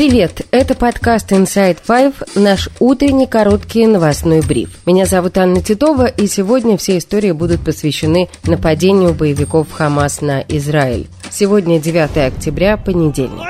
Привет, это подкаст Inside Five, наш утренний короткий новостной бриф. Меня зовут Анна Титова, и сегодня все истории будут посвящены нападению боевиков Хамас на Израиль. Сегодня 9 октября, понедельник.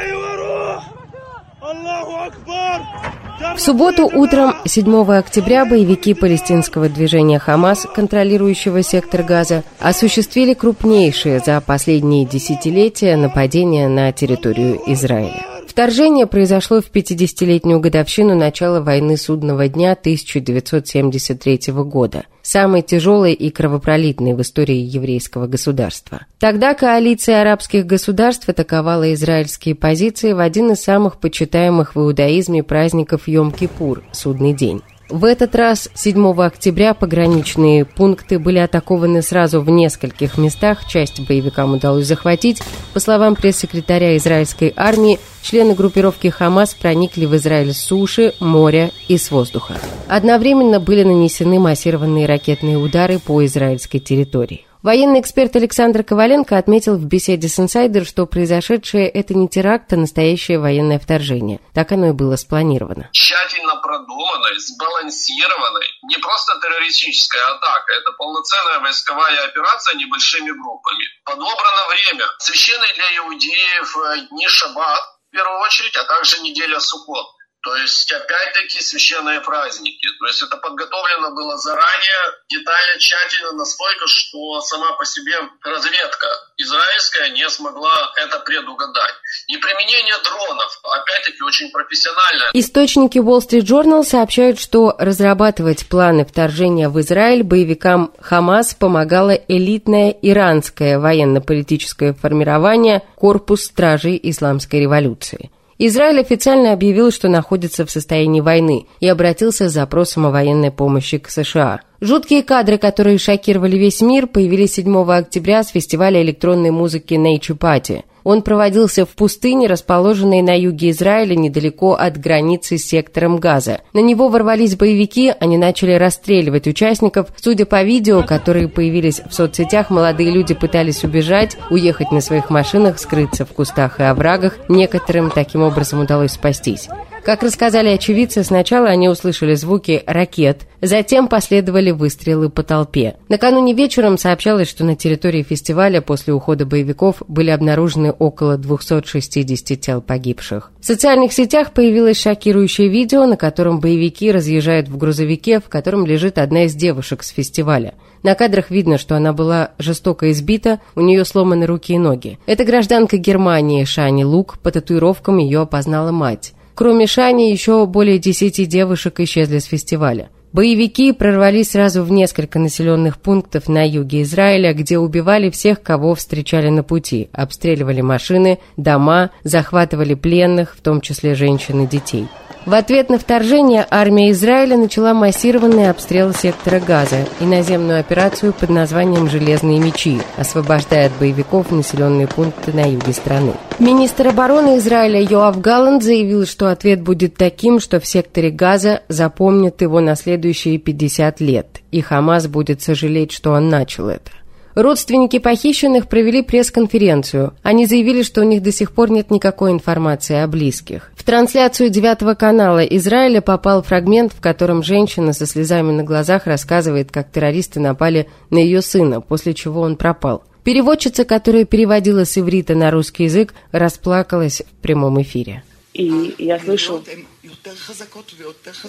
В субботу утром 7 октября боевики палестинского движения «Хамас», контролирующего сектор Газа, осуществили крупнейшее за последние десятилетия нападение на территорию Израиля. Вторжение произошло в 50-летнюю годовщину начала войны Судного дня 1973 года, самой тяжелой и кровопролитной в истории еврейского государства. Тогда коалиция арабских государств атаковала израильские позиции в один из самых почитаемых в иудаизме праздников Йом-Кипур – Судный день. В этот раз 7 октября пограничные пункты были атакованы сразу в нескольких местах, часть боевикам удалось захватить. По словам пресс-секретаря израильской армии, члены группировки «Хамас» проникли в Израиль с суши, моря и с воздуха. Одновременно были нанесены массированные ракетные удары по израильской территории. Военный эксперт Александр Коваленко отметил в беседе с «Инсайдер», что произошедшее – это не теракт, а настоящее военное вторжение. Так оно и было спланировано. Тщательно продуманной, сбалансированной, не просто террористическая атака, это полноценная войсковая операция небольшими группами. Подобрано время. Священные для иудеев э, дни шаббат, в первую очередь, а также неделя суккот. То есть, опять-таки, священные праздники. То есть, это подготовлено было заранее, детально, тщательно, настолько, что сама по себе разведка израильская не смогла это предугадать. И применение дронов, опять-таки, очень профессионально. Источники Wall Street Journal сообщают, что разрабатывать планы вторжения в Израиль боевикам Хамас помогало элитное иранское военно-политическое формирование Корпус Стражей Исламской революции. Израиль официально объявил, что находится в состоянии войны и обратился с запросом о военной помощи к США. Жуткие кадры, которые шокировали весь мир, появились 7 октября с фестиваля электронной музыки Nature Party. Он проводился в пустыне, расположенной на юге Израиля, недалеко от границы с сектором Газа. На него ворвались боевики, они начали расстреливать участников. Судя по видео, которые появились в соцсетях, молодые люди пытались убежать, уехать на своих машинах, скрыться в кустах и оврагах. Некоторым таким образом удалось спастись. Как рассказали очевидцы, сначала они услышали звуки ракет, затем последовали выстрелы по толпе. Накануне вечером сообщалось, что на территории фестиваля после ухода боевиков были обнаружены около 260 тел погибших. В социальных сетях появилось шокирующее видео, на котором боевики разъезжают в грузовике, в котором лежит одна из девушек с фестиваля. На кадрах видно, что она была жестоко избита, у нее сломаны руки и ноги. Это гражданка Германии Шани Лук, по татуировкам ее опознала мать. Кроме Шани, еще более десяти девушек исчезли с фестиваля. Боевики прорвались сразу в несколько населенных пунктов на юге Израиля, где убивали всех, кого встречали на пути, обстреливали машины, дома, захватывали пленных, в том числе женщин и детей. В ответ на вторжение армия Израиля начала массированный обстрел сектора Газа и наземную операцию под названием «Железные мечи», освобождая от боевиков населенные пункты на юге страны. Министр обороны Израиля Йоав Галланд заявил, что ответ будет таким, что в секторе Газа запомнят его на следующие 50 лет, и Хамас будет сожалеть, что он начал это. Родственники похищенных провели пресс-конференцию. Они заявили, что у них до сих пор нет никакой информации о близких. В трансляцию девятого канала Израиля попал фрагмент, в котором женщина со слезами на глазах рассказывает, как террористы напали на ее сына, после чего он пропал. Переводчица, которая переводила с иврита на русский язык, расплакалась в прямом эфире. И я слышу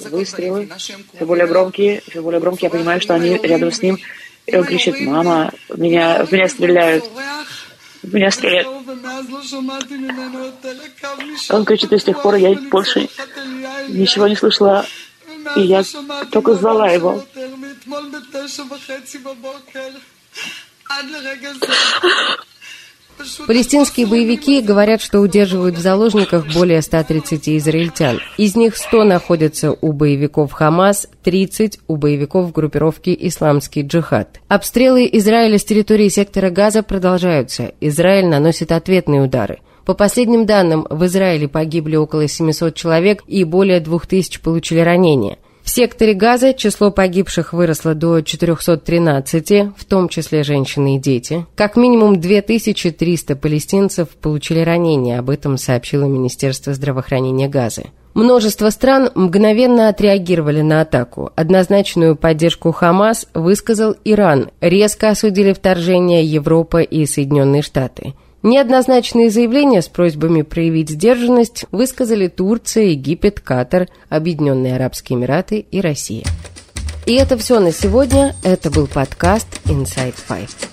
выстрелы, все более громкие, все более громкие. Я понимаю, что они рядом с ним и он кричит, мама, меня, в меня стреляют. В меня стреляют. Он кричит, и с тех пор я больше ничего не слышала. И я только звала его. Палестинские боевики говорят, что удерживают в заложниках более 130 израильтян. Из них 100 находятся у боевиков Хамас, 30 у боевиков группировки «Исламский джихад». Обстрелы Израиля с территории сектора Газа продолжаются. Израиль наносит ответные удары. По последним данным, в Израиле погибли около 700 человек и более 2000 получили ранения – В секторе Газа число погибших выросло до 413, в том числе женщины и дети. Как минимум 2300 палестинцев получили ранения, об этом сообщило Министерство здравоохранения Газы. Множество стран мгновенно отреагировали на атаку. Однозначную поддержку Хамас высказал Иран. Резко осудили вторжение Европа и Соединенные Штаты. Неоднозначные заявления с просьбами проявить сдержанность высказали Турция, Египет, Катар, Объединенные Арабские Эмираты и Россия. И это все на сегодня. Это был подкаст Inside Five.